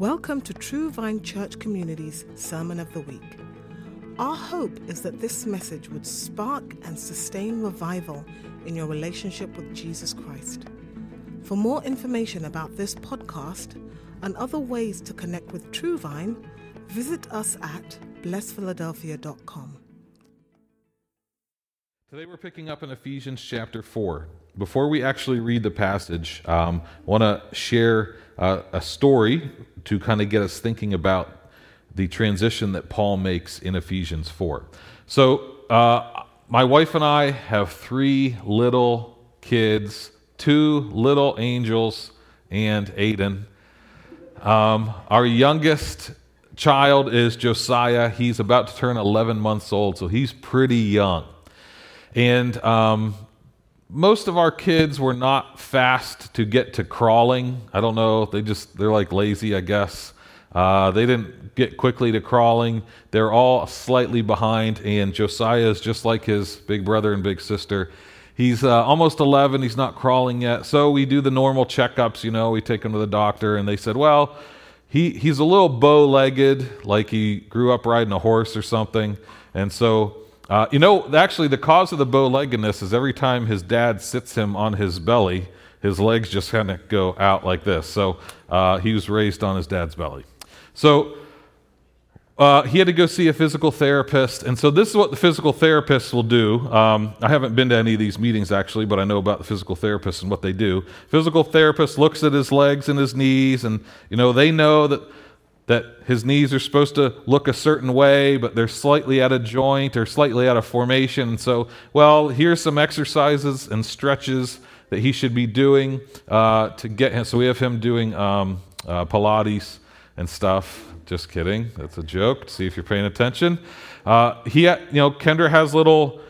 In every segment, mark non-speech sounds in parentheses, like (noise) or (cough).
Welcome to True Vine Church Community's Sermon of the Week. Our hope is that this message would spark and sustain revival in your relationship with Jesus Christ. For more information about this podcast and other ways to connect with True Vine, visit us at blessphiladelphia.com. Today we're picking up in Ephesians chapter 4. Before we actually read the passage, um, I want to share uh, a story to kind of get us thinking about the transition that Paul makes in Ephesians 4. So, uh, my wife and I have three little kids, two little angels, and Aiden. Um, our youngest child is Josiah. He's about to turn 11 months old, so he's pretty young. And um, most of our kids were not fast to get to crawling. I don't know. They just, they're like lazy, I guess. Uh, they didn't get quickly to crawling. They're all slightly behind, and Josiah is just like his big brother and big sister. He's uh, almost 11. He's not crawling yet. So we do the normal checkups, you know. We take him to the doctor, and they said, well, he, he's a little bow legged, like he grew up riding a horse or something. And so uh, you know, actually, the cause of the bow leggedness is every time his dad sits him on his belly, his legs just kind of go out like this. So uh, he was raised on his dad's belly. So uh, he had to go see a physical therapist. And so this is what the physical therapists will do. Um, I haven't been to any of these meetings actually, but I know about the physical therapists and what they do. Physical therapist looks at his legs and his knees, and you know they know that that his knees are supposed to look a certain way, but they're slightly out of joint or slightly out of formation. So, well, here's some exercises and stretches that he should be doing uh, to get him. So we have him doing um, uh, Pilates and stuff. Just kidding. That's a joke. See if you're paying attention. Uh, he, you know, Kendra has little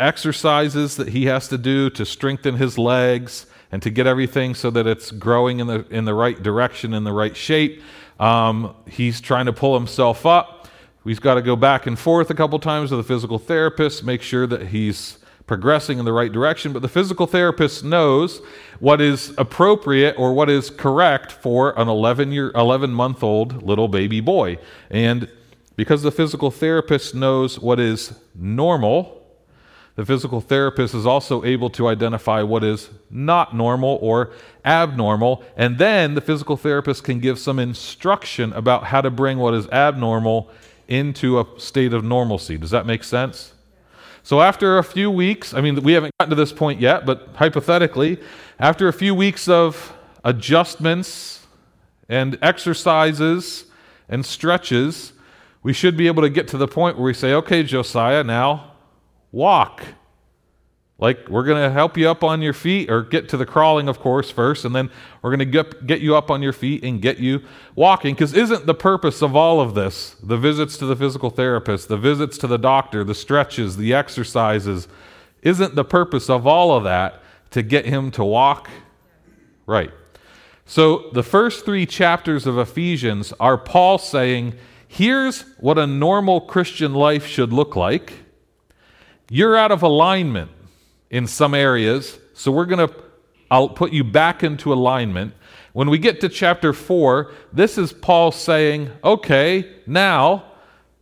exercises that he has to do to strengthen his legs and to get everything so that it's growing in the in the right direction in the right shape. Um, he's trying to pull himself up. He's got to go back and forth a couple times with the physical therapist, make sure that he's progressing in the right direction. But the physical therapist knows what is appropriate or what is correct for an 11 year, 11 month old little baby boy. And because the physical therapist knows what is normal, the physical therapist is also able to identify what is not normal or abnormal, and then the physical therapist can give some instruction about how to bring what is abnormal into a state of normalcy. Does that make sense? So, after a few weeks, I mean, we haven't gotten to this point yet, but hypothetically, after a few weeks of adjustments and exercises and stretches, we should be able to get to the point where we say, okay, Josiah, now walk. Like, we're going to help you up on your feet, or get to the crawling, of course, first, and then we're going to get, you up on your feet and get you walking. Because isn't the purpose of all of this the visits to the physical therapist, the visits to the doctor, the stretches, the exercises? Isn't the purpose of all of that to get him to walk? Right. So, the first three chapters of Ephesians are Paul saying, here's what a normal Christian life should look like you're out of alignment in some areas, so we're going to I'll put you back into alignment. When we get to chapter 4, this is Paul saying, "Okay, now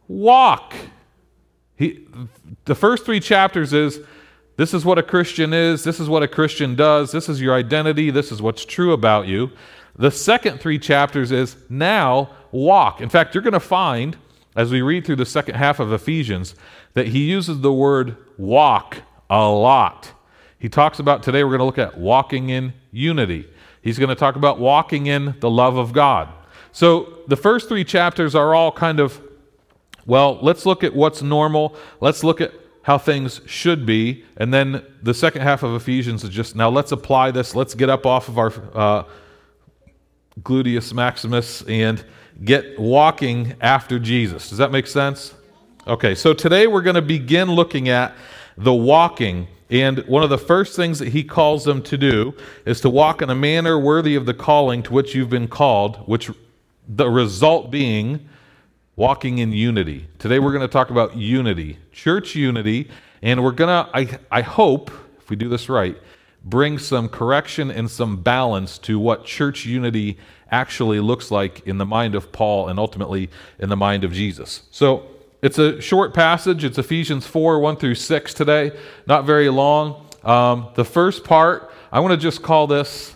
walk." He, the first 3 chapters is this is what a Christian is, this is what a Christian does, this is your identity, this is what's true about you. The second 3 chapters is now walk. In fact, you're going to find as we read through the second half of Ephesians that he uses the word walk a lot. He talks about today, we're going to look at walking in unity. He's going to talk about walking in the love of God. So the first three chapters are all kind of, well, let's look at what's normal. Let's look at how things should be. And then the second half of Ephesians is just, now let's apply this. Let's get up off of our uh, gluteus maximus and get walking after Jesus. Does that make sense? Okay, so today we're going to begin looking at the walking. And one of the first things that he calls them to do is to walk in a manner worthy of the calling to which you've been called, which the result being walking in unity. Today we're going to talk about unity, church unity, and we're going to, I, I hope, if we do this right, bring some correction and some balance to what church unity actually looks like in the mind of Paul and ultimately in the mind of Jesus. So it's a short passage. It's Ephesians 4 1 through 6 today, not very long. Um, the first part, I want to just call this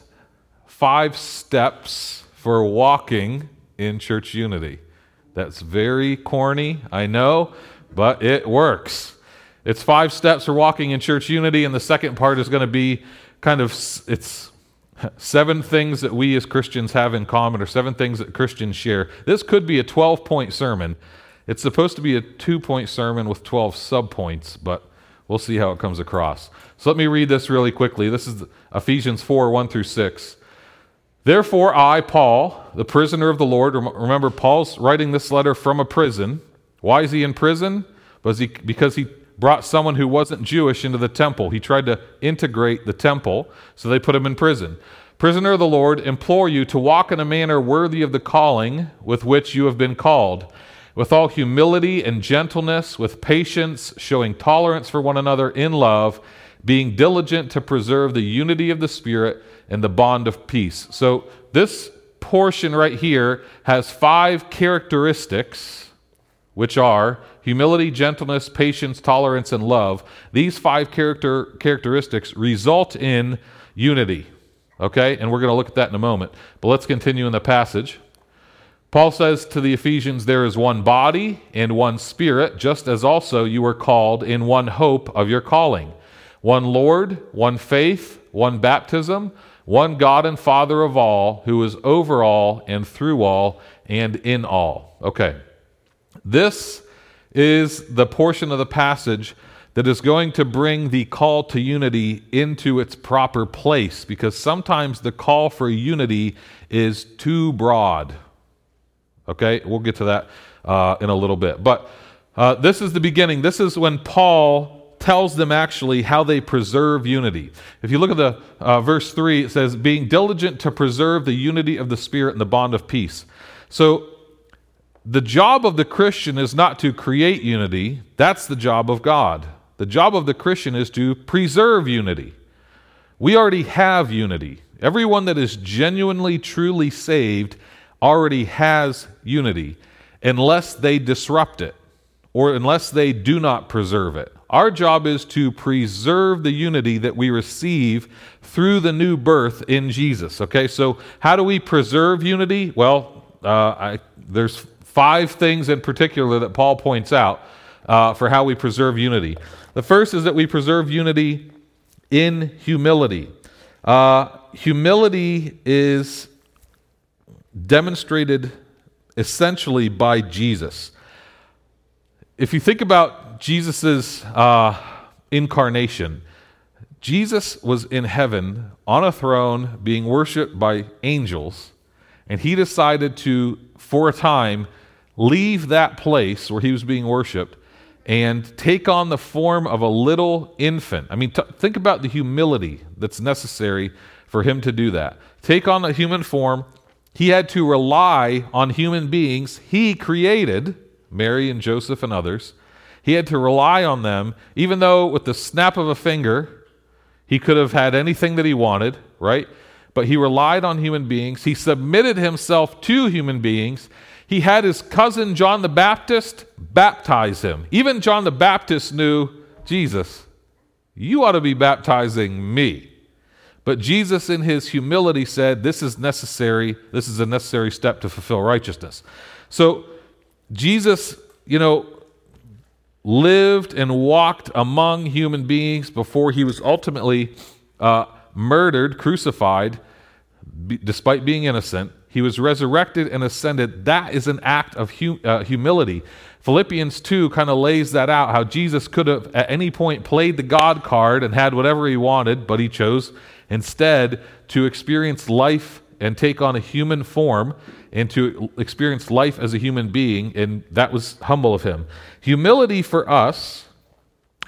five steps for walking in church unity. That's very corny, I know, but it works. It's five steps for walking in church unity, and the second part is going to be kind of it's seven things that we as Christians have in common, or seven things that Christians share. This could be a 12 point sermon. It's supposed to be a two point sermon with 12 subpoints, but we'll see how it comes across. So let me read this really quickly. This is Ephesians 4 1 through 6. Therefore, I, Paul, the prisoner of the Lord, remember, Paul's writing this letter from a prison. Why is he in prison? Because he brought someone who wasn't Jewish into the temple. He tried to integrate the temple, so they put him in prison. Prisoner of the Lord, implore you to walk in a manner worthy of the calling with which you have been called, with all humility and gentleness, with patience, showing tolerance for one another in love, being diligent to preserve the unity of the Spirit and the bond of peace. So, this portion right here has five characteristics, which are humility, gentleness, patience, tolerance, and love. These five character, characteristics result in unity. Okay? And we're going to look at that in a moment. But let's continue in the passage. Paul says to the Ephesians, There is one body and one spirit, just as also you were called in one hope of your calling. One Lord, one faith, one baptism one God and Father of all, who is over all and through all and in all. Okay. This is the portion of the passage that is going to bring the call to unity into its proper place because sometimes the call for unity is too broad. Okay, we'll get to that uh, in a little bit. But uh, this is the beginning. This is when Paul tells them actually how they preserve unity. If you look at the uh, verse 3, it says, being diligent to preserve the unity of the Spirit and the bond of peace. So the job of the Christian is not to create unity, that's the job of God. The job of the Christian is to preserve unity. We already have unity. Everyone that is genuinely, truly saved already has unity unless they disrupt it or unless they do not preserve it. Our job is to preserve the unity that we receive through the new birth in Jesus. Okay, so how do we preserve unity? Well, uh, I, there's five things in particular that Paul points out uh, for how we preserve unity. The first is that we preserve unity in humility. Uh, humility is demonstrated essentially by Jesus. If you think about Jesus' uh, incarnation, Jesus was in heaven on a throne being worshiped by angels, and he decided to, for a time, leave that place where he was being worshiped and take on the form of a little infant. I mean, t- think about the humility that's necessary for him to do that. Take on a human form. He had to rely on human beings he created, Mary and Joseph and others he had to rely on them, even though with the snap of a finger, he could have had anything that he wanted, right? But he relied on human beings. He submitted himself to human beings. He had his cousin John the Baptist baptize him. Even John the Baptist knew Jesus, you ought to be baptizing me. But Jesus, in his humility, said, This is necessary. This is a necessary step to fulfill righteousness. So, Jesus, you know, lived and walked among human beings before he was ultimately uh, murdered, crucified, b- despite being innocent. He was resurrected and ascended. That is an act of hum- uh, humility. Philippians 2 kind of lays that out how Jesus could have at any point played the God card and had whatever he wanted, but he chose instead to experience life and take on a human form and to experience life as a human being, and that was humble of him. Humility for us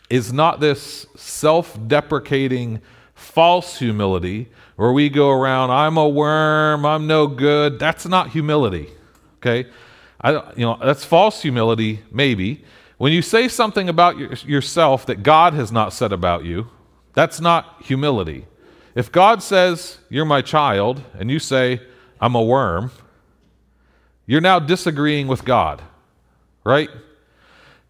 is not this self deprecating, false humility where we go around, I'm a worm, I'm no good. That's not humility, okay? I, you know, that's false humility, maybe. When you say something about your, yourself that God has not said about you, that's not humility. if God says, You're my child, and you say, I'm a worm, you're now disagreeing with God, right?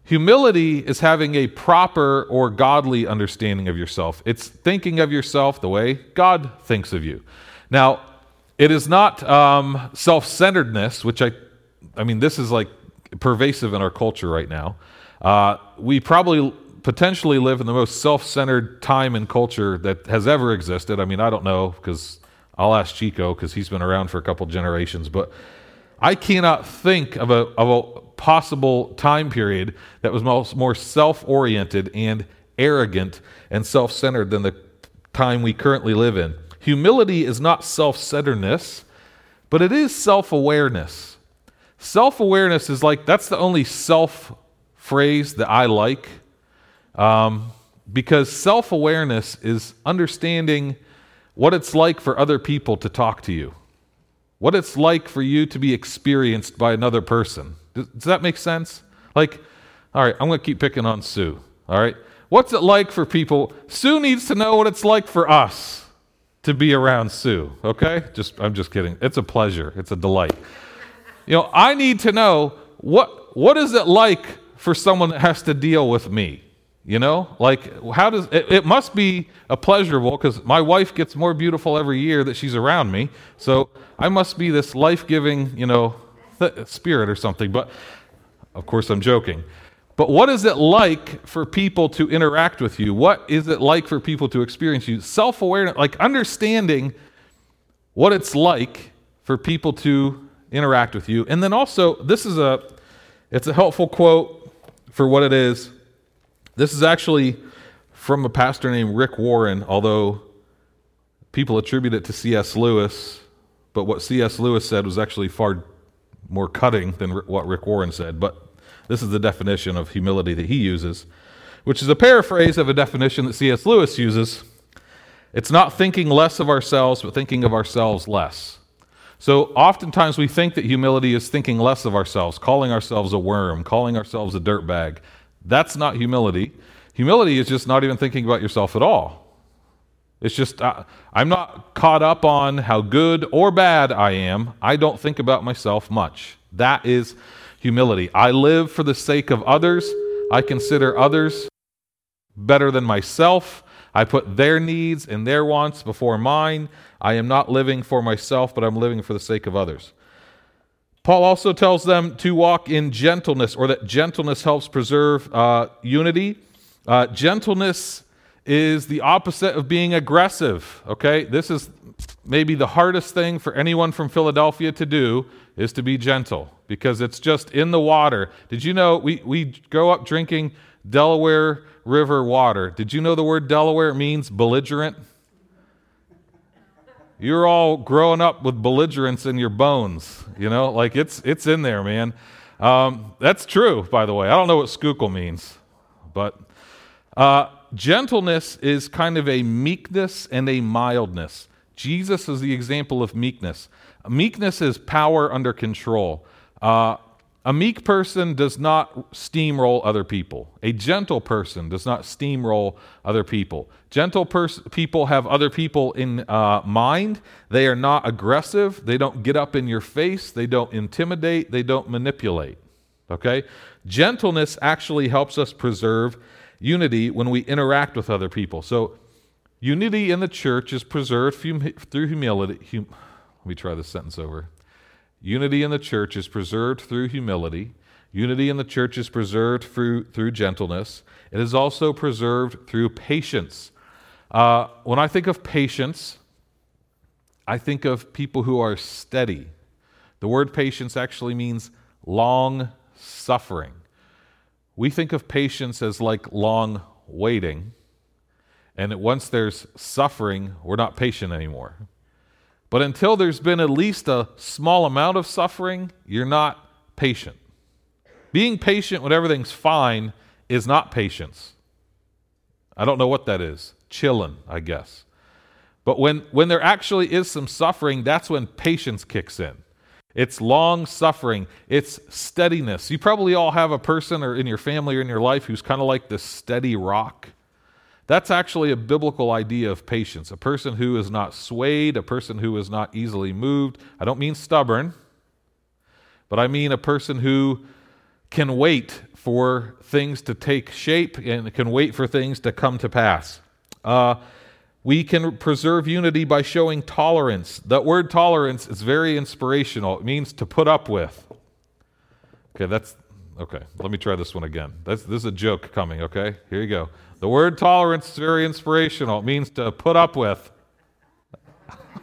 Humility is having a proper or godly understanding of yourself. It's thinking of yourself the way God thinks of you. Now, it is not um, self centeredness, which I, I mean, this is like pervasive in our culture right now. Uh, we probably potentially live in the most self centered time and culture that has ever existed. I mean, I don't know because I'll ask Chico because he's been around for a couple generations, but I cannot think of a, of a possible time period that was most, more self oriented and arrogant and self centered than the time we currently live in. Humility is not self centeredness, but it is self awareness. Self awareness is like, that's the only self phrase that I like um, because self awareness is understanding what it's like for other people to talk to you, what it's like for you to be experienced by another person. Does, does that make sense? Like, all right, I'm going to keep picking on Sue. All right. What's it like for people? Sue needs to know what it's like for us to be around Sue, okay? Just I'm just kidding. It's a pleasure. It's a delight. You know, I need to know what what is it like for someone that has to deal with me? You know, like how does it, it must be a pleasurable because my wife gets more beautiful every year that she's around me. So I must be this life giving, you know, th- spirit or something. But of course, I'm joking. But what is it like for people to interact with you? What is it like for people to experience you? Self awareness, like understanding what it's like for people to interact with you. And then also, this is a it's a helpful quote for what it is. This is actually from a pastor named Rick Warren, although people attribute it to C.S. Lewis, but what C.S. Lewis said was actually far more cutting than what Rick Warren said. But this is the definition of humility that he uses, which is a paraphrase of a definition that C.S. Lewis uses. It's not thinking less of ourselves, but thinking of ourselves less. So oftentimes we think that humility is thinking less of ourselves, calling ourselves a worm, calling ourselves a dirtbag, that's not humility. Humility is just not even thinking about yourself at all. It's just, uh, I'm not caught up on how good or bad I am. I don't think about myself much. That is humility. I live for the sake of others. I consider others better than myself. I put their needs and their wants before mine. I am not living for myself, but I'm living for the sake of others. Paul also tells them to walk in gentleness, or that gentleness helps preserve uh, unity. Uh, gentleness is the opposite of being aggressive. Okay, this is maybe the hardest thing for anyone from Philadelphia to do is to be gentle because it's just in the water. Did you know we, we grow up drinking Delaware River water? Did you know the word Delaware means belligerent? You're all growing up with belligerence in your bones, you know, like it's it's in there, man. Um, that's true, by the way. I don't know what Schuylkill means, but uh, gentleness is kind of a meekness and a mildness. Jesus is the example of meekness. Meekness is power under control. Uh, a meek person does not steamroll other people. A gentle person does not steamroll other people. Gentle pers- people have other people in uh, mind. They are not aggressive. They don't get up in your face. They don't intimidate. They don't manipulate. Okay? Gentleness actually helps us preserve unity when we interact with other people. So, unity in the church is preserved through humility. Hum- Let me try this sentence over. Unity in the church is preserved through humility. Unity in the church is preserved through, through gentleness. It is also preserved through patience. Uh, when I think of patience, I think of people who are steady. The word patience actually means long suffering. We think of patience as like long waiting, and once there's suffering, we're not patient anymore. But until there's been at least a small amount of suffering, you're not patient. Being patient when everything's fine is not patience. I don't know what that is. Chilling, I guess. But when, when there actually is some suffering, that's when patience kicks in. It's long suffering, it's steadiness. You probably all have a person or in your family or in your life who's kind of like this steady rock. That's actually a biblical idea of patience. A person who is not swayed, a person who is not easily moved. I don't mean stubborn, but I mean a person who can wait for things to take shape and can wait for things to come to pass. Uh, we can preserve unity by showing tolerance. That word tolerance is very inspirational. It means to put up with. Okay, that's okay. Let me try this one again. That's, this is a joke coming, okay? Here you go. The word tolerance is very inspirational. It means to put up with. (laughs)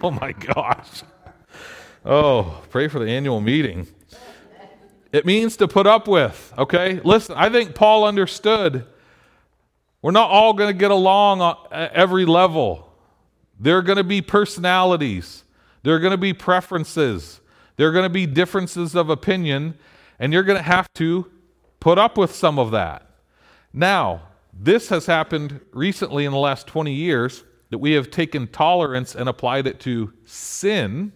Oh my gosh. Oh, pray for the annual meeting. It means to put up with, okay? Listen, I think Paul understood we're not all going to get along at every level. There are going to be personalities, there are going to be preferences, there are going to be differences of opinion, and you're going to have to put up with some of that. Now, this has happened recently in the last 20 years that we have taken tolerance and applied it to sin.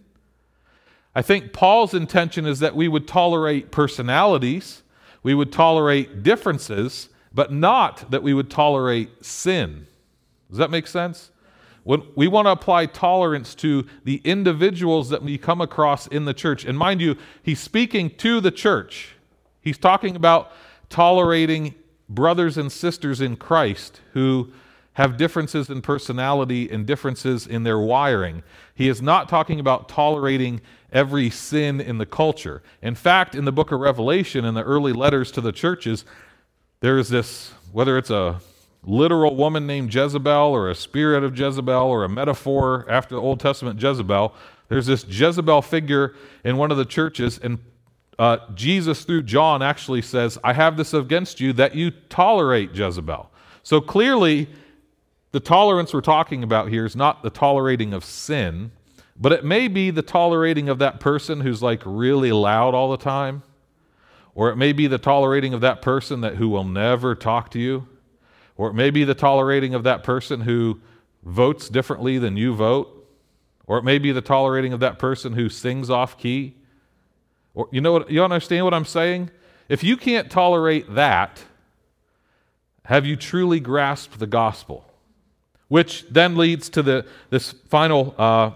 I think Paul's intention is that we would tolerate personalities, we would tolerate differences, but not that we would tolerate sin. Does that make sense? When we want to apply tolerance to the individuals that we come across in the church. And mind you, he's speaking to the church. He's talking about tolerating brothers and sisters in Christ who have differences in personality and differences in their wiring. He is not talking about tolerating every sin in the culture. In fact, in the book of Revelation, in the early letters to the churches, there's this, whether it's a literal woman named Jezebel or a spirit of Jezebel or a metaphor after the Old Testament Jezebel, there's this Jezebel figure in one of the churches, and uh, Jesus, through John, actually says, I have this against you that you tolerate Jezebel. So clearly, the tolerance we're talking about here is not the tolerating of sin, but it may be the tolerating of that person who's like really loud all the time or it may be the tolerating of that person that who will never talk to you. Or it may be the tolerating of that person who votes differently than you vote. Or it may be the tolerating of that person who sings off key. Or you know what you understand what I'm saying? If you can't tolerate that, have you truly grasped the gospel? Which then leads to the this final uh,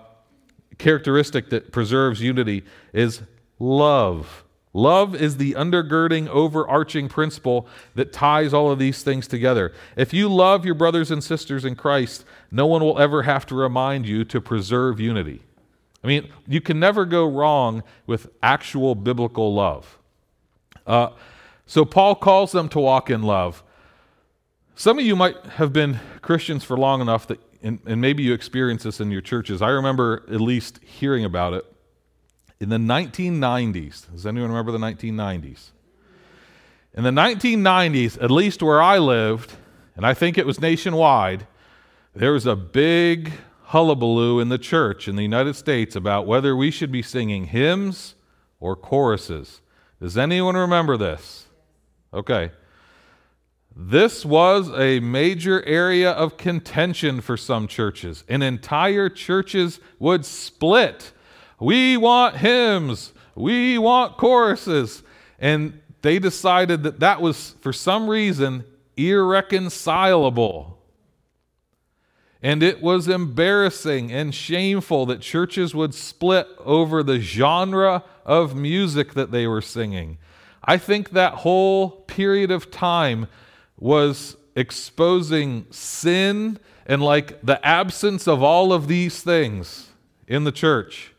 characteristic that preserves unity is love. Love is the undergirding, overarching principle that ties all of these things together. If you love your brothers and sisters in Christ, no one will ever have to remind you to preserve unity. I mean, you can never go wrong with actual biblical love. Uh, so, Paul calls them to walk in love. Some of you might have been Christians for long enough that, and, and maybe you experience this in your churches. I remember at least hearing about it in the 1990s. Does anyone remember the 1990s? In the 1990s, at least where I lived, and I think it was nationwide, there was a big hullabaloo in the church in the United States about whether we should be singing hymns or choruses. Does anyone remember this? Okay. This was a major area of contention for some churches, and entire churches would split we want hymns. We want choruses. And they decided that that was, for some reason, irreconcilable. And it was embarrassing and shameful that churches would split over the genre of music that they were singing. I think that whole period of time was exposing sin and like the absence of all of these things in the church.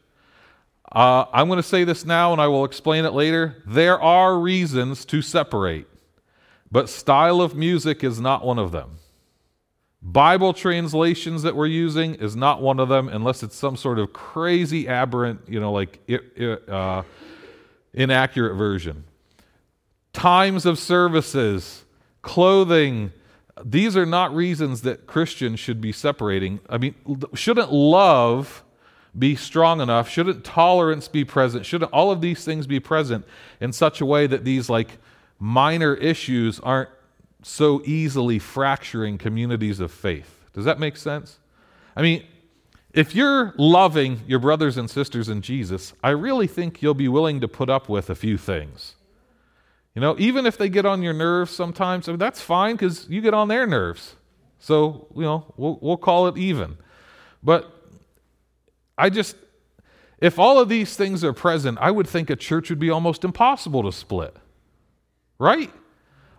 Uh, I'm going to say this now and I will explain it later. There are reasons to separate, but style of music is not one of them. Bible translations that we're using is not one of them unless it's some sort of crazy aberrant, you know, like uh, inaccurate version. Times of services, clothing, these are not reasons that Christians should be separating. I mean, shouldn't love be strong enough? Shouldn't tolerance be present? Shouldn't all of these things be present in such a way that these like minor issues aren't so easily fracturing communities of faith? Does that make sense? I mean, if you're loving your brothers and sisters in Jesus, I really think you'll be willing to put up with a few things. You know, even if they get on your nerves sometimes, I mean, that's fine because you get on their nerves. So, you know, we'll, we'll call it even. But I just, if all of these things are present, I would think a church would be almost impossible to split. Right?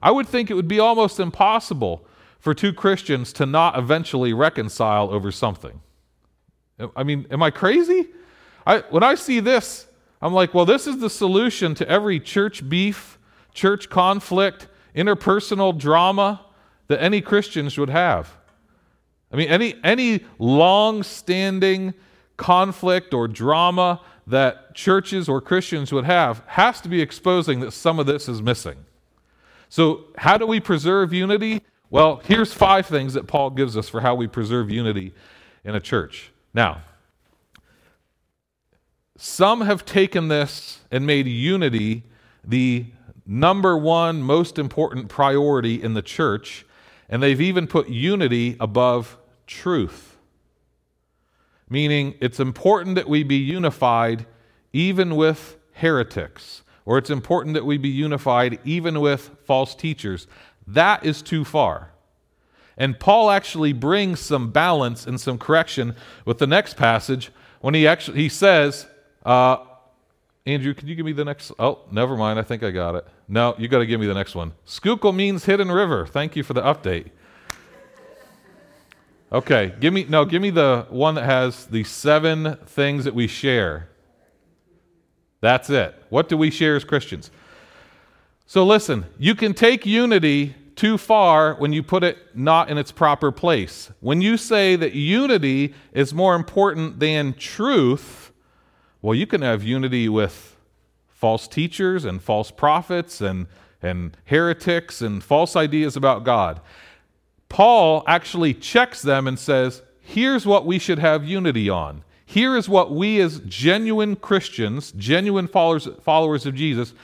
I would think it would be almost impossible for two Christians to not eventually reconcile over something. I mean, am I crazy? I, when I see this, I'm like, well, this is the solution to every church beef, church conflict, interpersonal drama that any Christians would have. I mean, any, any long standing conflict or drama that churches or Christians would have has to be exposing that some of this is missing. So, how do we preserve unity? Well, here's five things that Paul gives us for how we preserve unity in a church. Now, some have taken this and made unity the number one most important priority in the church, and they've even put unity above truth. Meaning, it's important that we be unified even with heretics, or it's important that we be unified even with false teachers. That is too far. And Paul actually brings some balance and some correction with the next passage when he actually he says, uh, Andrew, can you give me the next? Oh, never mind. I think I got it. No, you got to give me the next one. Schuylkill means hidden river. Thank you for the update. Okay, give me no, give me the one that has the seven things that we share. That's it. What do we share as Christians? So listen, you can take unity too far when you put it not in its proper place. When you say that unity is more important than truth, well, you can have unity with false teachers and false prophets and, and heretics and false ideas about God. Paul actually checks them and says, here's what we should have unity on. Here is what we, as genuine Christians, genuine followers, followers of Jesus,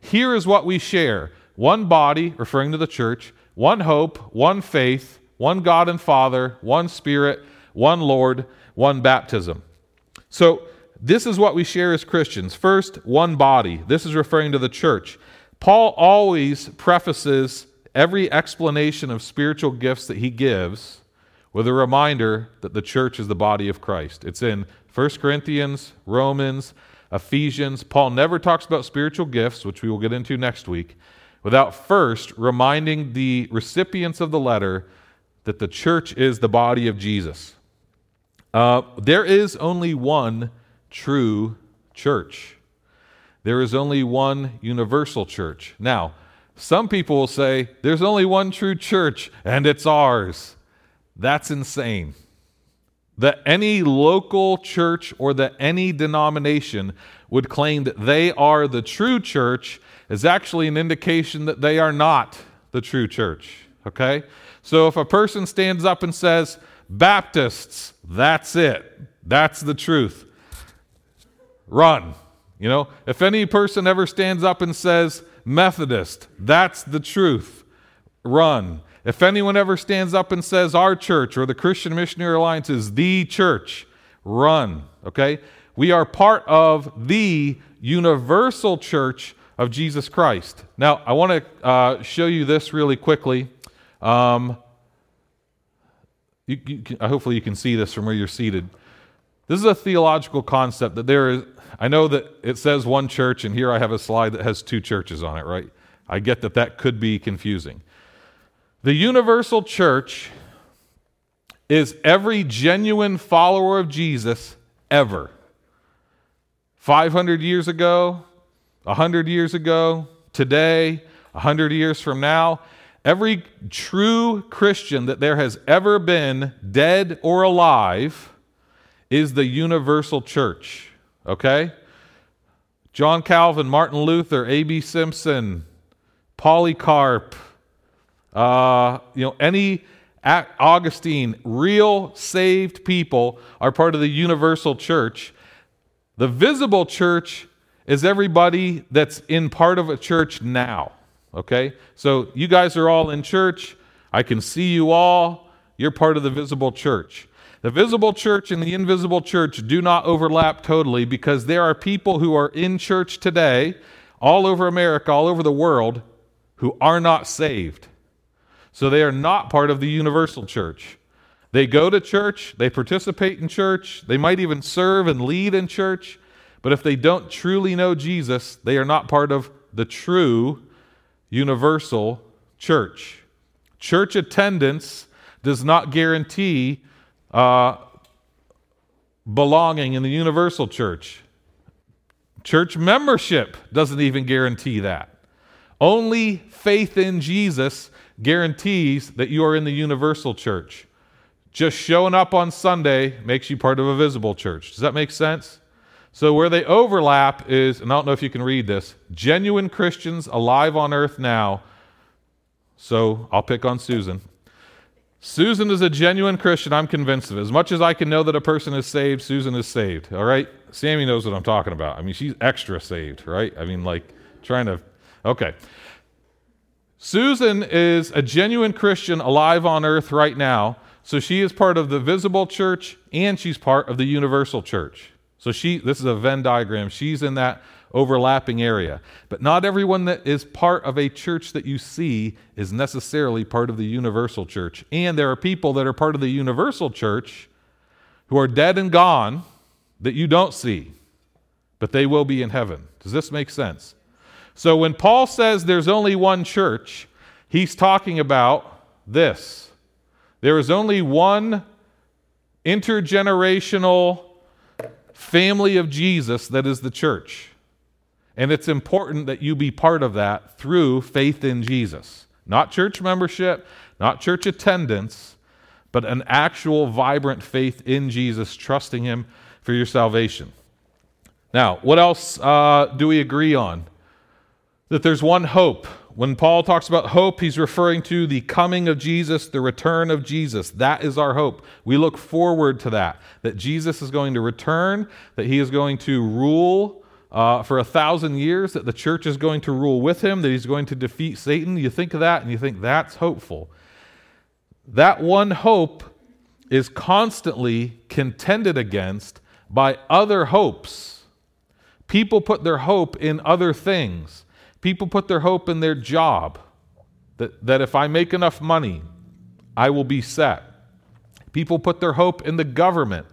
here is what we share one body, referring to the church, one hope, one faith, one God and Father, one Spirit, one Lord, one baptism. So, this is what we share as Christians. First, one body. This is referring to the church. Paul always prefaces every explanation of spiritual gifts that he gives with a reminder that the church is the body of Christ. It's in 1 Corinthians, Romans, Ephesians. Paul never talks about spiritual gifts, which we will get into next week, without first reminding the recipients of the letter that the church is the body of Jesus. Uh, there is only one true church. There is only one universal church. Now, some people will say there's only one true church and it's ours. That's insane. That any local church or that any denomination would claim that they are the true church is actually an indication that they are not the true church. Okay? So if a person stands up and says, Baptists, that's it, that's the truth run. You know, if any person ever stands up and says, Methodist, that's the truth, run. If anyone ever stands up and says, our church or the Christian Missionary Alliance is the church, run. Okay? We are part of the universal church of Jesus Christ. Now, I want to uh, show you this really quickly. Um, you, you can, hopefully, you can see this from where you're seated. This is a theological concept that there is, I know that it says one church, and here I have a slide that has two churches on it, right? I get that that could be confusing. The universal church is every genuine follower of Jesus ever. 500 years ago, 100 years ago, today, 100 years from now, every true Christian that there has ever been, dead or alive, is the universal church. Okay? John Calvin, Martin Luther, A.B. Simpson, Polycarp, uh, you know, any Augustine, real saved people are part of the universal church. The visible church is everybody that's in part of a church now. Okay? So you guys are all in church. I can see you all. You're part of the visible church. The visible church and the invisible church do not overlap totally because there are people who are in church today, all over America, all over the world, who are not saved. So they are not part of the universal church. They go to church, they participate in church, they might even serve and lead in church, but if they don't truly know Jesus, they are not part of the true universal church. Church attendance does not guarantee uh, belonging in the universal church. Church membership doesn't even guarantee that. Only faith in Jesus guarantees that you are in the universal church. Just showing up on Sunday makes you part of a visible church. Does that make sense? So, where they overlap is, and I don't know if you can read this, genuine Christians alive on earth now. So, I'll pick on Susan. Susan is a genuine Christian, I'm convinced of it. As much as I can know that a person is saved, Susan is saved, all right? Sammy knows what I'm talking about. I mean, she's extra saved, right? I mean, like, trying to, okay. Susan is a genuine Christian alive on earth right now. So she is part of the visible church and she's part of the universal church. So she this is a Venn diagram. She's in that overlapping area. But not everyone that is part of a church that you see is necessarily part of the universal church. And there are people that are part of the universal church who are dead and gone that you don't see, but they will be in heaven. Does this make sense? So when Paul says there's only one church, he's talking about this. There is only one intergenerational family of Jesus that is the church. And it's important that you be part of that through faith in Jesus. Not church membership, not church attendance, but an actual vibrant faith in Jesus, trusting Him for your salvation. Now, what else uh, do we agree on? That there's one hope. When Paul talks about hope, he's referring to the coming of Jesus, the return of Jesus. That is our hope. We look forward to that, that Jesus is going to return, that he is going to rule uh, for a thousand years, that the church is going to rule with him, that he's going to defeat Satan. You think of that and you think that's hopeful. That one hope is constantly contended against by other hopes. People put their hope in other things. People put their hope in their job, that, that if I make enough money, I will be set. People put their hope in the government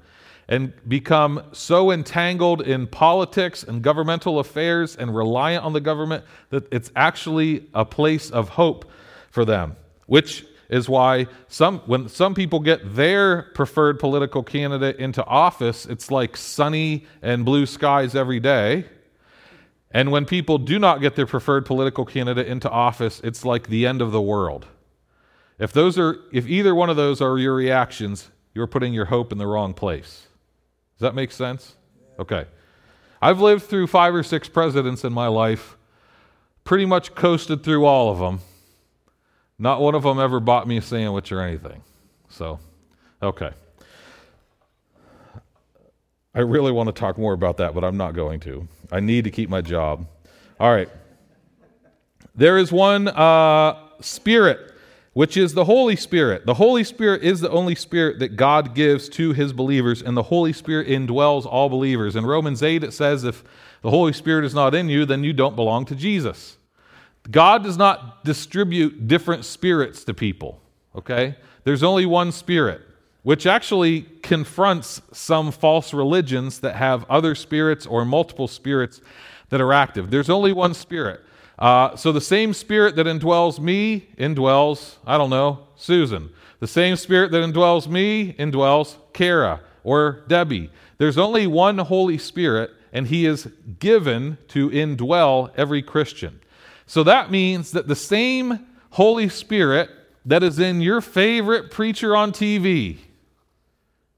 and become so entangled in politics and governmental affairs and reliant on the government that it's actually a place of hope for them, which is why some when some people get their preferred political candidate into office, it's like sunny and blue skies every day. And when people do not get their preferred political candidate into office, it's like the end of the world. If those are if either one of those are your reactions, you're putting your hope in the wrong place. Does that make sense? Okay. I've lived through five or six presidents in my life, pretty much coasted through all of them. Not one of them ever bought me a sandwich or anything. So, okay. I really want to talk more about that, but I'm not going to. I need to keep my job. All right. There is one uh, spirit which is the Holy Spirit. The Holy Spirit is the only spirit that God gives to his believers, and the Holy Spirit indwells all believers. In Romans 8, it says, if the Holy Spirit is not in you, then you don't belong to Jesus. God does not distribute different spirits to people, okay? There's only one spirit, which actually confronts some false religions that have other spirits or multiple spirits that are active. There's only one spirit. Uh, so the same spirit that indwells me indwells, I don't know, Susan. The same spirit that indwells me indwells Kara or Debbie. There's only one Holy Spirit, and He is given to indwell every Christian. So that means that the same Holy Spirit that is in your favorite preacher on TV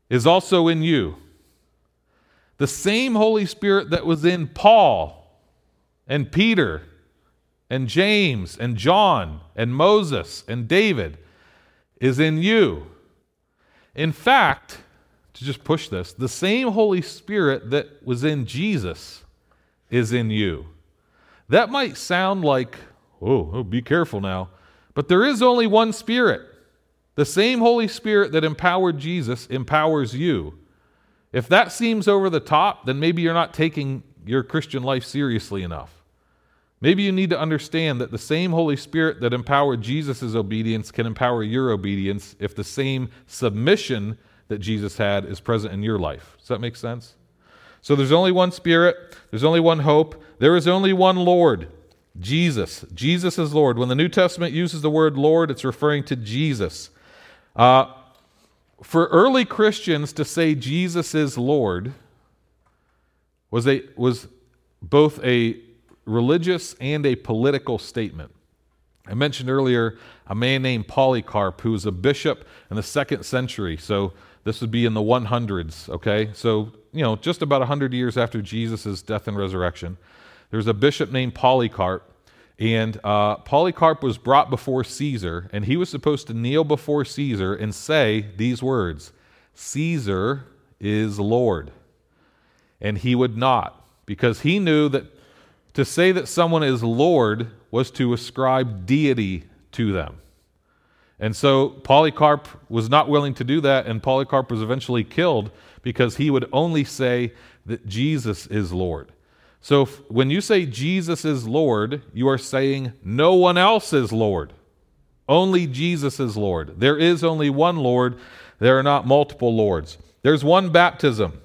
is also in you. The same Holy Spirit that was in Paul and Peter and James and John and Moses and David is in you. In fact, to just push this, the same Holy Spirit that was in Jesus is in you. That might sound like, oh, oh, be careful now, but there is only one Spirit. The same Holy Spirit that empowered Jesus empowers you. If that seems over the top, then maybe you're not taking your Christian life seriously enough. Maybe you need to understand that the same Holy Spirit that empowered Jesus' obedience can empower your obedience if the same submission that Jesus had is present in your life. Does that make sense? So there's only one Spirit, there's only one hope, there is only one Lord, Jesus. Jesus is Lord. When the New Testament uses the word Lord, it's referring to Jesus. Uh, for early Christians to say Jesus is Lord was, a, was both a religious and a political statement. I mentioned earlier a man named Polycarp who was a bishop in the second century. So this would be in the 100s, okay? So, you know, just about 100 years after Jesus' death and resurrection. There's a bishop named Polycarp, and uh, Polycarp was brought before Caesar, and he was supposed to kneel before Caesar and say these words Caesar is Lord. And he would not, because he knew that to say that someone is Lord was to ascribe deity to them. And so Polycarp was not willing to do that, and Polycarp was eventually killed because he would only say that Jesus is Lord. So if, when you say Jesus is Lord, you are saying no one else is Lord. Only Jesus is Lord. There is only one Lord. There are not multiple Lords. There's one baptism.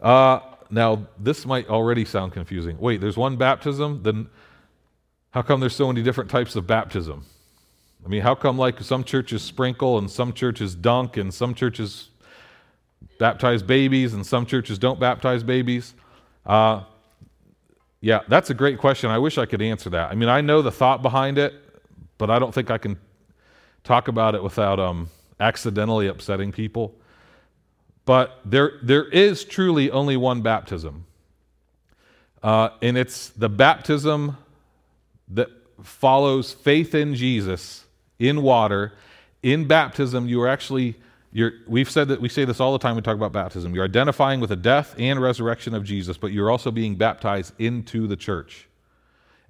Uh, now, this might already sound confusing. Wait, there's one baptism? Then how come there's so many different types of baptism? I mean, how come like some churches sprinkle and some churches dunk and some churches baptize babies and some churches don't baptize babies? Uh, yeah, that's a great question. I wish I could answer that. I mean, I know the thought behind it, but I don't think I can talk about it without um, accidentally upsetting people. But there, there is truly only one baptism. Uh, and it's the baptism that follows faith in Jesus in water. In baptism, you are actually, you're, we've said that we say this all the time we talk about baptism. You're identifying with the death and resurrection of Jesus, but you're also being baptized into the church.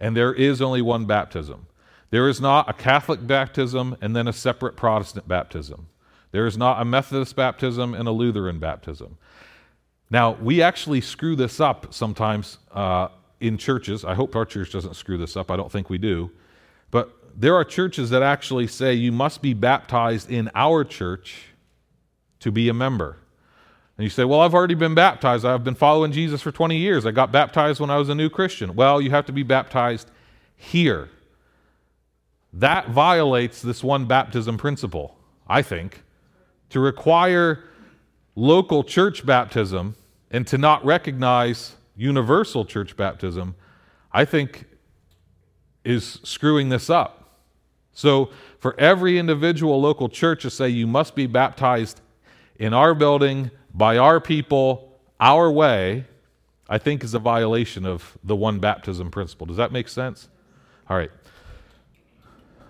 And there is only one baptism. There is not a Catholic baptism and then a separate Protestant baptism. There is not a Methodist baptism and a Lutheran baptism. Now, we actually screw this up sometimes uh, in churches. I hope our church doesn't screw this up. I don't think we do. But there are churches that actually say you must be baptized in our church to be a member. And you say, Well, I've already been baptized. I've been following Jesus for 20 years. I got baptized when I was a new Christian. Well, you have to be baptized here. That violates this one baptism principle, I think to require local church baptism and to not recognize universal church baptism, I think is screwing this up. So, for every individual local church to say you must be baptized in our building, by our people, our way, I think is a violation of the one baptism principle. Does that make sense? All right.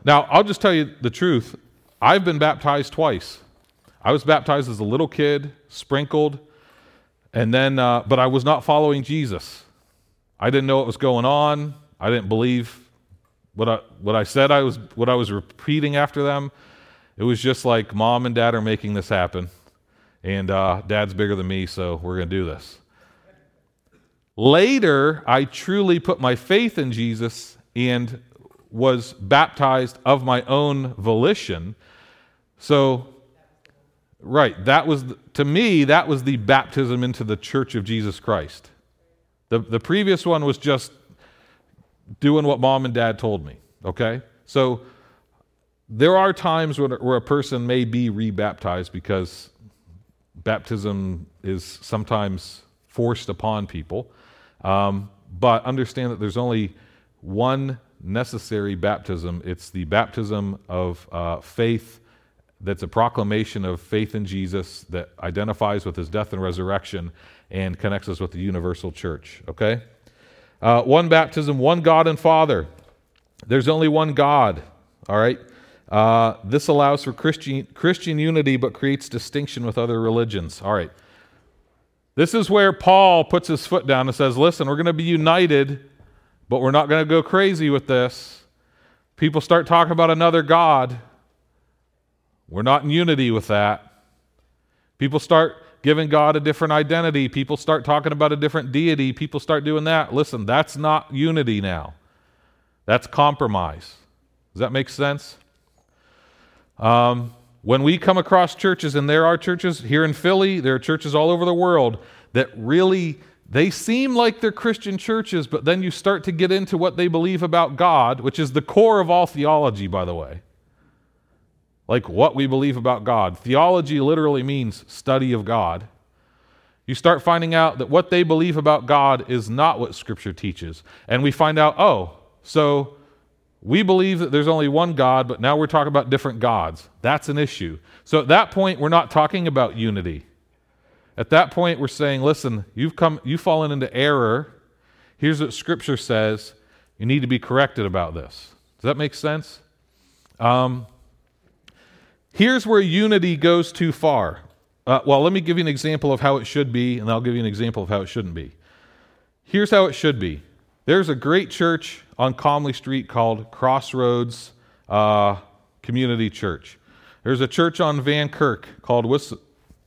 Now, I'll just tell you the truth. I've been baptized twice. I was baptized as a little kid, sprinkled, and then, uh, but I was not following Jesus. I didn't know what was going on. I didn't believe what I, what I said I was, what I was repeating after them. It was just like mom and dad are making this happen, and uh, dad's bigger than me, so we're going to do this. Later, I truly put my faith in Jesus and was baptized of my own volition. So Right. That was, to me, that was the baptism into the church of Jesus Christ. The, the previous one was just doing what mom and dad told me. Okay? So there are times where, where a person may be rebaptized because baptism is sometimes forced upon people. Um, but understand that there's only one necessary baptism it's the baptism of uh, faith that's a proclamation of faith in Jesus that identifies with his death and resurrection and connects us with the universal church. Okay? Uh, one baptism, one God and Father. There's only one God. All right? Uh, this allows for Christian, Christian unity but creates distinction with other religions. All right. This is where Paul puts his foot down and says, listen, we're going to be united, but we're not going to go crazy with this. People start talking about another God we're not in unity with that. People start giving God a different identity. People start talking about a different deity. People start doing that. Listen, that's not unity now. That's compromise. Does that make sense? Um, when we come across churches, and there are churches here in Philly, there are churches all over the world that really they seem like they're Christian churches, but then you start to get into what they believe about God, which is the core of all theology, by the way. Like what we believe about God. Theology literally means study of God. You start finding out that what they believe about God is not what Scripture teaches. And we find out, oh, so we believe that there's only one God, but now we're talking about different gods. That's an issue. So at that point, we're not talking about unity. At that point, we're saying, listen, you've come, you've fallen into error. Here's what Scripture says. You need to be corrected about this. Does that make sense? Um, here's where unity goes too far. Uh, well, let me give you an example of how it should be, and I'll give you an example of how it shouldn't be. Here's how it should be there's a great church on Comly Street called Crossroads uh, Community Church. There's a church on Van Kirk called Wiss-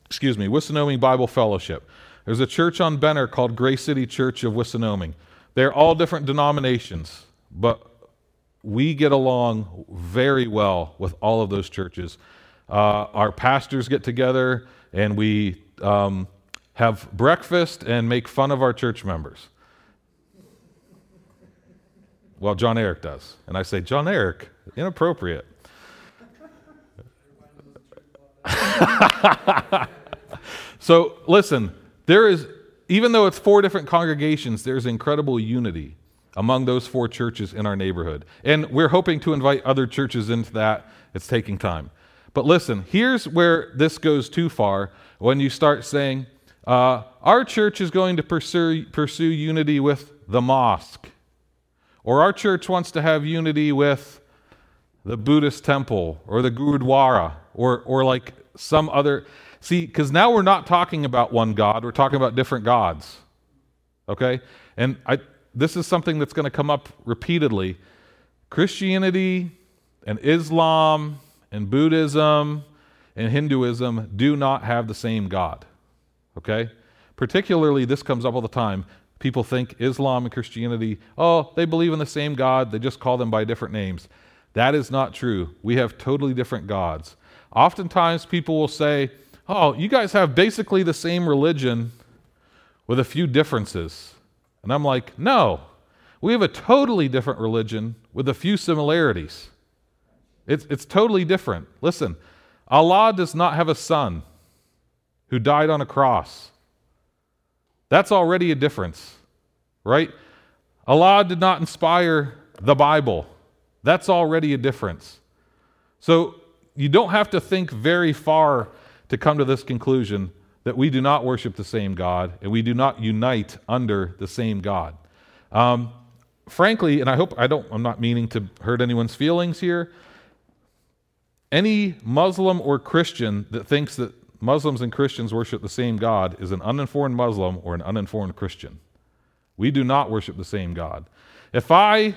excuse me, Wissinoming Bible Fellowship. There's a church on Benner called Grace City Church of Wissinoming. They're all different denominations, but we get along very well with all of those churches. Uh, our pastors get together and we um, have breakfast and make fun of our church members. Well, John Eric does. And I say, John Eric, inappropriate. (laughs) So listen, there is, even though it's four different congregations, there's incredible unity among those four churches in our neighborhood. And we're hoping to invite other churches into that. It's taking time. But listen, here's where this goes too far when you start saying, uh, our church is going to pursue, pursue unity with the mosque, or our church wants to have unity with the Buddhist temple, or the Gurdwara, or, or like some other. See, because now we're not talking about one God, we're talking about different gods. Okay? And I, this is something that's going to come up repeatedly. Christianity and Islam and Buddhism and Hinduism do not have the same God. Okay? Particularly, this comes up all the time. People think Islam and Christianity, oh, they believe in the same God, they just call them by different names. That is not true. We have totally different gods. Oftentimes, people will say, oh, you guys have basically the same religion with a few differences. And I'm like, no, we have a totally different religion with a few similarities. It's, it's totally different. Listen, Allah does not have a son who died on a cross. That's already a difference, right? Allah did not inspire the Bible. That's already a difference. So you don't have to think very far to come to this conclusion that we do not worship the same God and we do not unite under the same God. Um, frankly, and I hope I don't, I'm not meaning to hurt anyone's feelings here. Any Muslim or Christian that thinks that Muslims and Christians worship the same God is an uninformed Muslim or an uninformed Christian. We do not worship the same God. If I,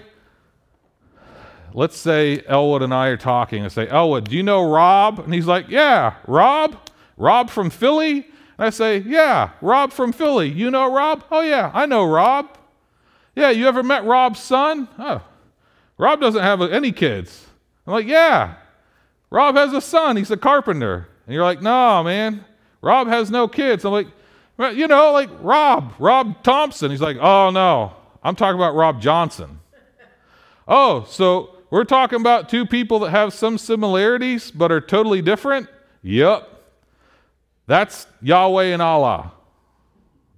let's say Elwood and I are talking, I say, Elwood, do you know Rob? And he's like, Yeah, Rob? Rob from Philly? And I say, Yeah, Rob from Philly. You know Rob? Oh, yeah, I know Rob. Yeah, you ever met Rob's son? Oh, Rob doesn't have any kids. I'm like, Yeah, Rob has a son. He's a carpenter. And you're like, No, man, Rob has no kids. I'm like, You know, like Rob, Rob Thompson. He's like, Oh, no, I'm talking about Rob Johnson. oh, so we're talking about two people that have some similarities but are totally different? Yep. That's Yahweh and Allah.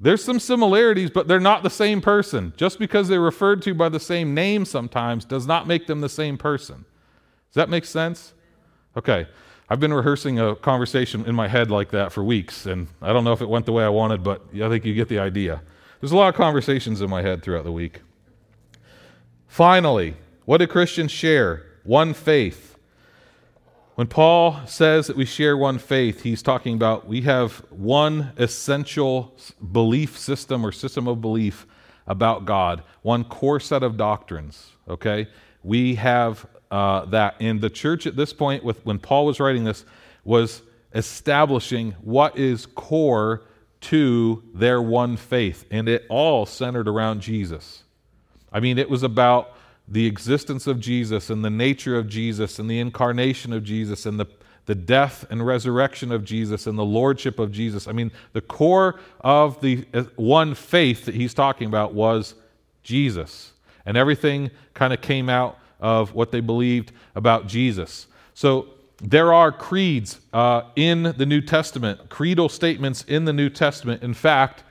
There's some similarities, but they're not the same person. Just because they're referred to by the same name sometimes does not make them the same person. Does that make sense? Okay. I've been rehearsing a conversation in my head like that for weeks, and I don't know if it went the way I wanted, but I think you get the idea. There's a lot of conversations in my head throughout the week. Finally, what do Christians share? One faith. When Paul says that we share one faith, he's talking about we have one essential belief system or system of belief about God, one core set of doctrines. Okay? We have uh, that. And the church at this point, with, when Paul was writing this, was establishing what is core to their one faith. And it all centered around Jesus. I mean, it was about the existence of Jesus and the nature of Jesus and the incarnation of Jesus and the, the death and resurrection of Jesus and the lordship of Jesus. I mean, the core of the uh, one faith that he's talking about was Jesus. And everything kind of came out of what they believed about Jesus. So there are creeds uh, in the New Testament, creedal statements in the New Testament. In fact,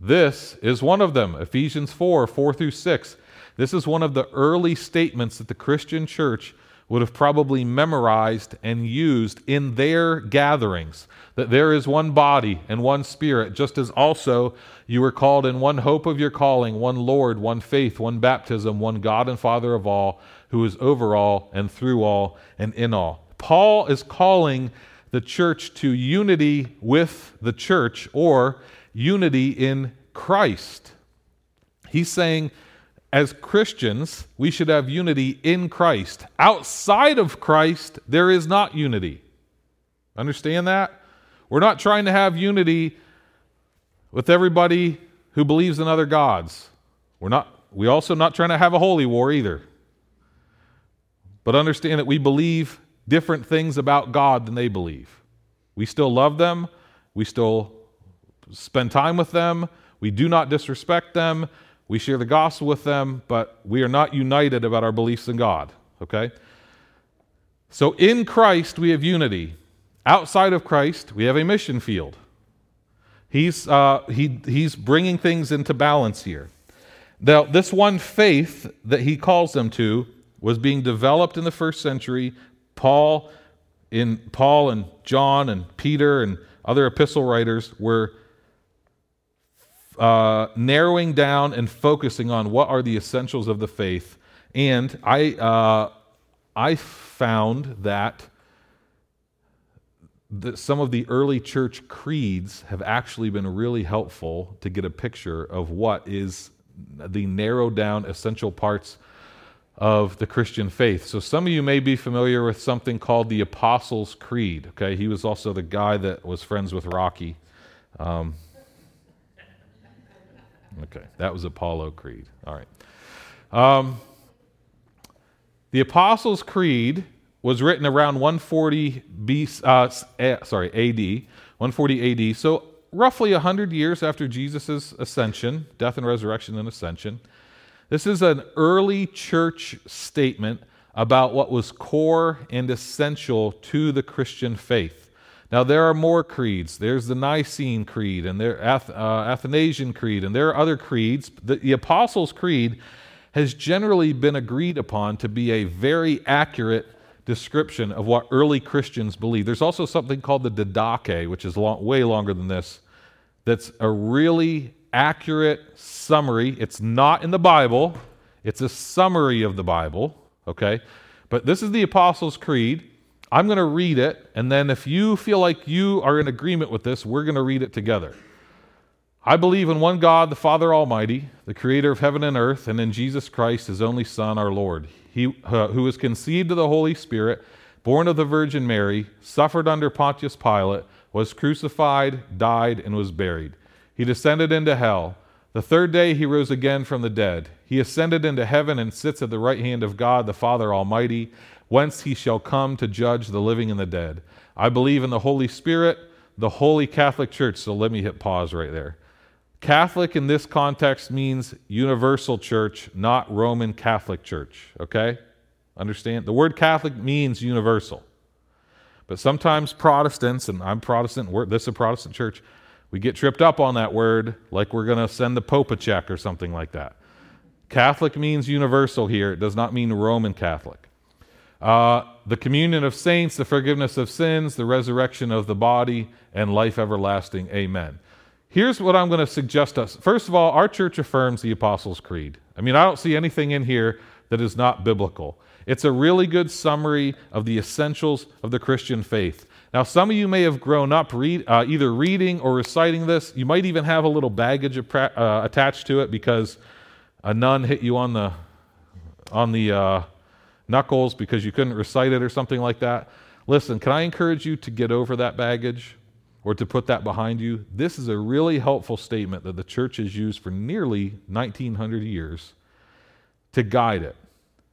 this is one of them Ephesians 4 4 through 6. This is one of the early statements that the Christian church would have probably memorized and used in their gatherings that there is one body and one spirit, just as also you were called in one hope of your calling, one Lord, one faith, one baptism, one God and Father of all, who is over all and through all and in all. Paul is calling the church to unity with the church or unity in Christ. He's saying, as Christians, we should have unity in Christ. Outside of Christ, there is not unity. Understand that? We're not trying to have unity with everybody who believes in other gods. We're not we also not trying to have a holy war either. But understand that we believe different things about God than they believe. We still love them, we still spend time with them, we do not disrespect them, we share the gospel with them, but we are not united about our beliefs in God, okay? So in Christ we have unity. Outside of Christ, we have a mission field. He's, uh, he, he's bringing things into balance here. Now, this one faith that he calls them to was being developed in the first century. Paul, in Paul and John and Peter and other epistle writers were uh, narrowing down and focusing on what are the essentials of the faith. And I, uh, I found that, that some of the early church creeds have actually been really helpful to get a picture of what is the narrowed down essential parts of the Christian faith. So some of you may be familiar with something called the Apostles' Creed. Okay, he was also the guy that was friends with Rocky. Um, okay, that was Apollo Creed. All right. Um, the Apostles' Creed was written around 140 B, uh, sorry, AD, 140 AD. So roughly 100 years after Jesus' ascension, death and resurrection and ascension. This is an early church statement about what was core and essential to the Christian faith. Now, there are more creeds. There's the Nicene Creed and the Ath- uh, Athanasian Creed, and there are other creeds. The, the Apostles' Creed has generally been agreed upon to be a very accurate description of what early Christians believe. There's also something called the Didache, which is long, way longer than this, that's a really accurate summary. It's not in the Bible, it's a summary of the Bible, okay? But this is the Apostles' Creed. I'm going to read it, and then if you feel like you are in agreement with this, we're going to read it together. I believe in one God, the Father Almighty, the creator of heaven and earth, and in Jesus Christ, his only Son, our Lord, he, uh, who was conceived of the Holy Spirit, born of the Virgin Mary, suffered under Pontius Pilate, was crucified, died, and was buried. He descended into hell. The third day he rose again from the dead. He ascended into heaven and sits at the right hand of God the Father Almighty, whence he shall come to judge the living and the dead. I believe in the Holy Spirit, the Holy Catholic Church. So let me hit pause right there. Catholic in this context means universal church, not Roman Catholic Church. Okay? Understand? The word Catholic means universal. But sometimes Protestants, and I'm Protestant, this is a Protestant church, we get tripped up on that word like we're going to send the Pope a check or something like that. Catholic means universal here, it does not mean Roman Catholic. Uh, the communion of saints, the forgiveness of sins, the resurrection of the body, and life everlasting. Amen. Here's what I'm going to suggest us. First of all, our church affirms the Apostles' Creed. I mean, I don't see anything in here that is not biblical. It's a really good summary of the essentials of the Christian faith. Now, some of you may have grown up read, uh, either reading or reciting this. You might even have a little baggage uh, attached to it because a nun hit you on the on the uh, knuckles because you couldn't recite it or something like that. Listen, can I encourage you to get over that baggage or to put that behind you? This is a really helpful statement that the church has used for nearly 1900 years to guide it.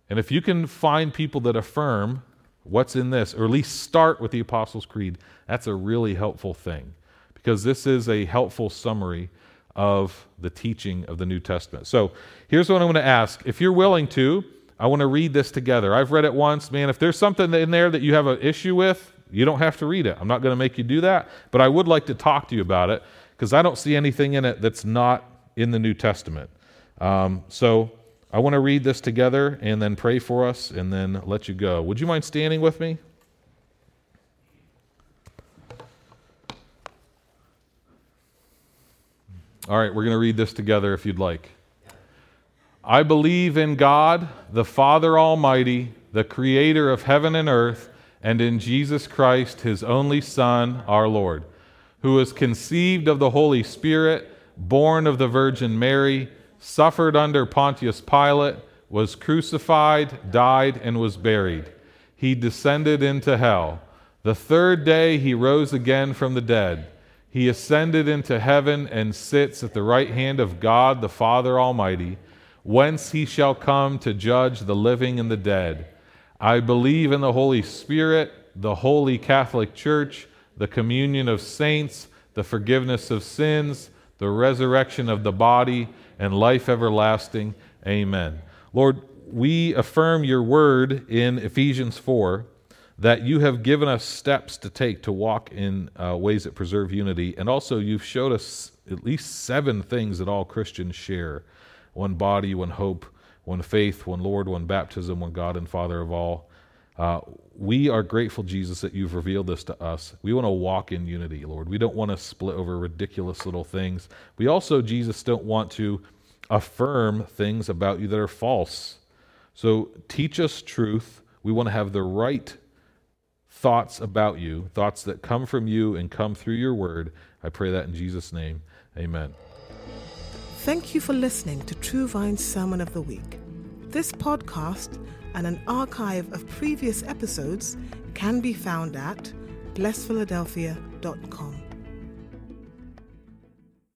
And if you can find people that affirm what's in this, or at least start with the Apostles' Creed, that's a really helpful thing because this is a helpful summary of the teaching of the New Testament. So here's what I'm going to ask. If you're willing to, I want to read this together. I've read it once. Man, if there's something in there that you have an issue with, you don't have to read it. I'm not going to make you do that, but I would like to talk to you about it because I don't see anything in it that's not in the New Testament. Um, so I want to read this together and then pray for us and then let you go. Would you mind standing with me? All right, we're going to read this together if you'd like. I believe in God, the Father Almighty, the creator of heaven and earth, and in Jesus Christ, his only Son, our Lord, who was conceived of the Holy Spirit, born of the Virgin Mary, suffered under Pontius Pilate, was crucified, died, and was buried. He descended into hell. The third day he rose again from the dead. He ascended into heaven and sits at the right hand of God the Father Almighty, whence he shall come to judge the living and the dead. I believe in the Holy Spirit, the holy Catholic Church, the communion of saints, the forgiveness of sins, the resurrection of the body, and life everlasting. Amen. Lord, we affirm your word in Ephesians 4 that you have given us steps to take to walk in uh, ways that preserve unity. And also, you've showed us at least seven things that all Christians share one body, one hope, one faith, one Lord, one baptism, one God and Father of all. Uh, we are grateful, Jesus, that you've revealed this to us. We want to walk in unity, Lord. We don't want to split over ridiculous little things. We also, Jesus, don't want to affirm things about you that are false. So teach us truth. We want to have the right thoughts about you, thoughts that come from you and come through your word. I pray that in Jesus' name. Amen. Thank you for listening to True Vine's Sermon of the Week. This podcast and an archive of previous episodes can be found at blessphiladelphia.com.